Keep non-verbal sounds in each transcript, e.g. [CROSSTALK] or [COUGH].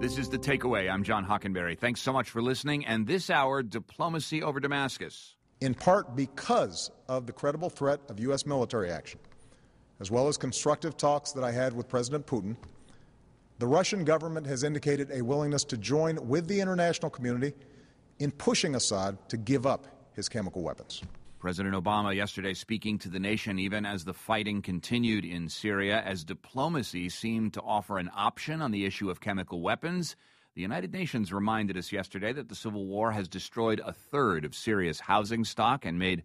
This is The Takeaway. I'm John Hockenberry. Thanks so much for listening. And this hour, diplomacy over Damascus. In part because of the credible threat of U.S. military action, as well as constructive talks that I had with President Putin, the Russian government has indicated a willingness to join with the international community in pushing Assad to give up his chemical weapons. President Obama yesterday speaking to the nation even as the fighting continued in Syria, as diplomacy seemed to offer an option on the issue of chemical weapons. The United Nations reminded us yesterday that the civil war has destroyed a third of Syria's housing stock and made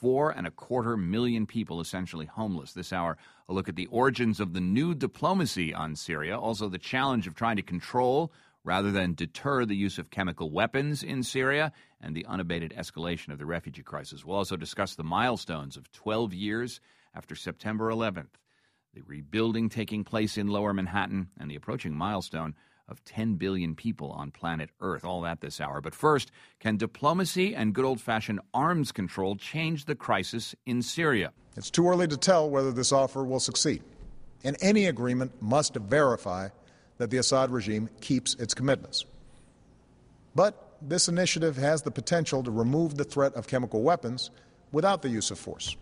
four and a quarter million people essentially homeless. This hour, a look at the origins of the new diplomacy on Syria, also the challenge of trying to control rather than deter the use of chemical weapons in Syria and the unabated escalation of the refugee crisis. We'll also discuss the milestones of 12 years after September 11th, the rebuilding taking place in lower Manhattan, and the approaching milestone of 10 billion people on planet Earth. All that this hour. But first, can diplomacy and good old fashioned arms control change the crisis in Syria? It's too early to tell whether this offer will succeed. And any agreement must verify that the Assad regime keeps its commitments. But this initiative has the potential to remove the threat of chemical weapons without the use of force,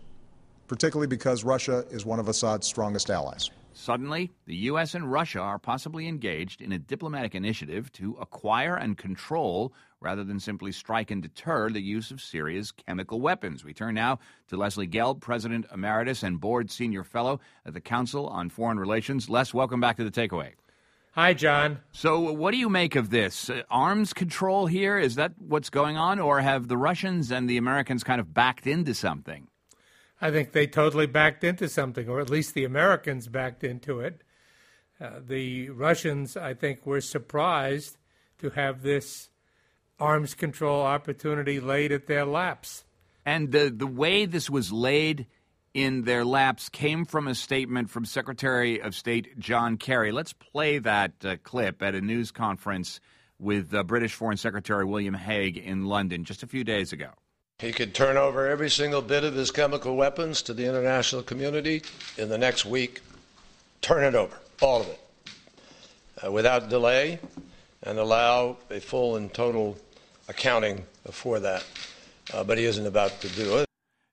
particularly because Russia is one of Assad's strongest allies. Suddenly, the U.S. and Russia are possibly engaged in a diplomatic initiative to acquire and control, rather than simply strike and deter, the use of Syria's chemical weapons. We turn now to Leslie Gelb, President Emeritus and Board Senior Fellow at the Council on Foreign Relations. Les, welcome back to the takeaway. Hi, John. So, what do you make of this? Uh, arms control here? Is that what's going on? Or have the Russians and the Americans kind of backed into something? I think they totally backed into something, or at least the Americans backed into it. Uh, the Russians, I think, were surprised to have this arms control opportunity laid at their laps. And the, the way this was laid in their laps came from a statement from Secretary of State John Kerry. Let's play that uh, clip at a news conference with uh, British Foreign Secretary William Hague in London just a few days ago. He could turn over every single bit of his chemical weapons to the international community in the next week. Turn it over, all of it, uh, without delay, and allow a full and total accounting for that. Uh, but he isn't about to do it.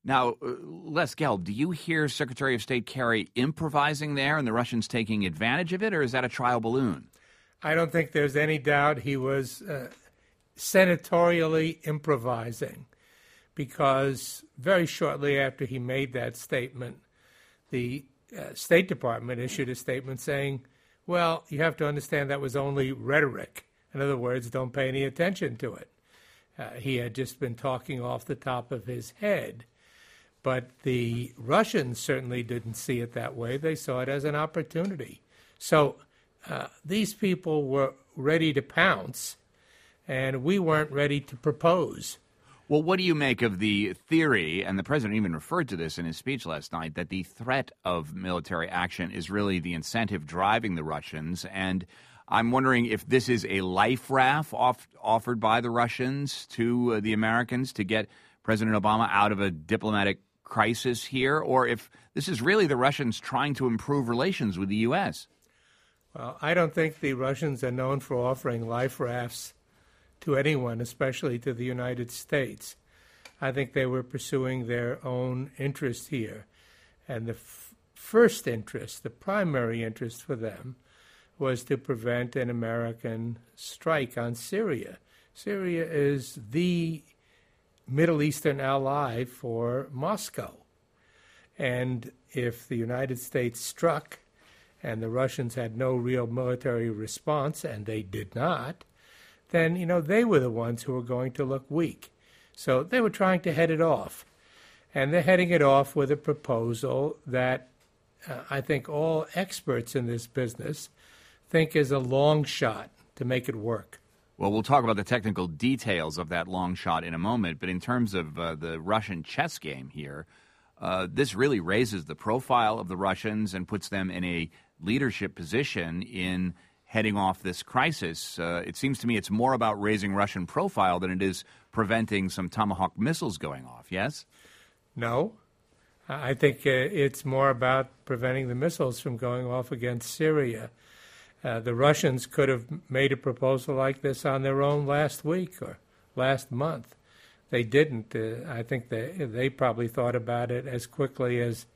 Now, uh, Les Gelb, do you hear Secretary of State Kerry improvising there and the Russians taking advantage of it, or is that a trial balloon? I don't think there's any doubt he was uh, senatorially improvising because very shortly after he made that statement, the uh, State Department issued a statement saying, well, you have to understand that was only rhetoric. In other words, don't pay any attention to it. Uh, he had just been talking off the top of his head. But the Russians certainly didn't see it that way. They saw it as an opportunity. So uh, these people were ready to pounce, and we weren't ready to propose. Well, what do you make of the theory, and the president even referred to this in his speech last night, that the threat of military action is really the incentive driving the Russians? And I'm wondering if this is a life raft off, offered by the Russians to uh, the Americans to get President Obama out of a diplomatic crisis here, or if this is really the Russians trying to improve relations with the U.S. Well, I don't think the Russians are known for offering life rafts to anyone, especially to the United States. I think they were pursuing their own interest here. And the f- first interest, the primary interest for them, was to prevent an American strike on Syria. Syria is the Middle Eastern ally for Moscow. And if the United States struck and the Russians had no real military response, and they did not, then, you know, they were the ones who were going to look weak. So they were trying to head it off. And they're heading it off with a proposal that uh, I think all experts in this business think is a long shot to make it work. Well, we'll talk about the technical details of that long shot in a moment, but in terms of uh, the Russian chess game here, uh, this really raises the profile of the Russians and puts them in a leadership position in heading off this crisis. Uh, it seems to me it's more about raising Russian profile than it is preventing some Tomahawk missiles going off, yes? No. I think uh, it's more about preventing the missiles from going off against Syria. Uh, the Russians could have made a proposal like this on their own last week or last month. They didn't. Uh, I think they they probably thought about it as quickly as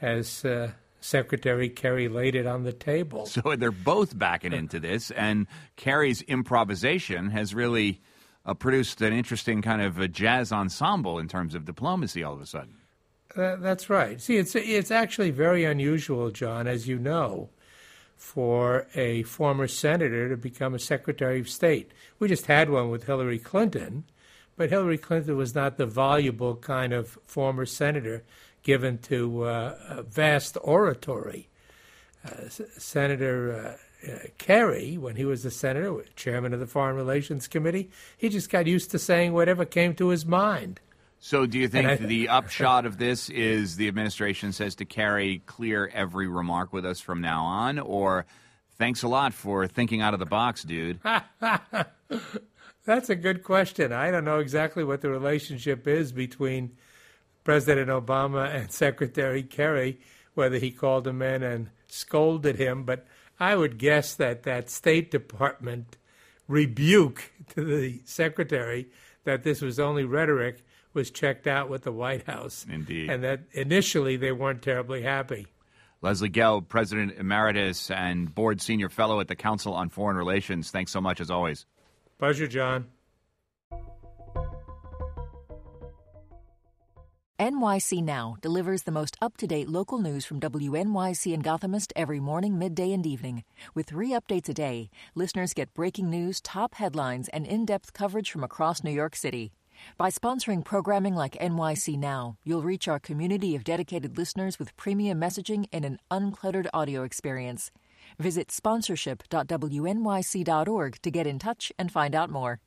as uh, Secretary Kerry laid it on the table. So they're both backing into this, and Kerry's improvisation has really uh, produced an interesting kind of a jazz ensemble in terms of diplomacy. All of a sudden, that's right. See, it's it's actually very unusual, John, as you know, for a former senator to become a Secretary of State. We just had one with Hillary Clinton, but Hillary Clinton was not the voluble kind of former senator given to uh, vast oratory. Uh, Senator uh, uh, Kerry, when he was a senator, chairman of the Foreign Relations Committee, he just got used to saying whatever came to his mind. So, do you think I, the upshot of this is the administration says to Kerry, clear every remark with us from now on, or thanks a lot for thinking out of the box, dude? [LAUGHS] That's a good question. I don't know exactly what the relationship is between President Obama and [LAUGHS] Secretary Kerry, whether he called him in and scolded him, but I would guess that that State Department rebuke to [LAUGHS] the Secretary that this was only rhetoric was checked out with the White House. Indeed. And that initially they weren't terribly happy. Leslie Gelb, President Emeritus and Board Senior Fellow at the Council on Foreign Relations. Thanks so much, as always. Pleasure, John. NYC Now delivers the most up to date local news from WNYC and Gothamist every morning, midday, and evening. With three updates a day, listeners get breaking news, top headlines, and in depth coverage from across New York City. By sponsoring programming like NYC Now, you'll reach our community of dedicated listeners with premium messaging and an uncluttered audio experience. Visit sponsorship.wnyc.org to get in touch and find out more.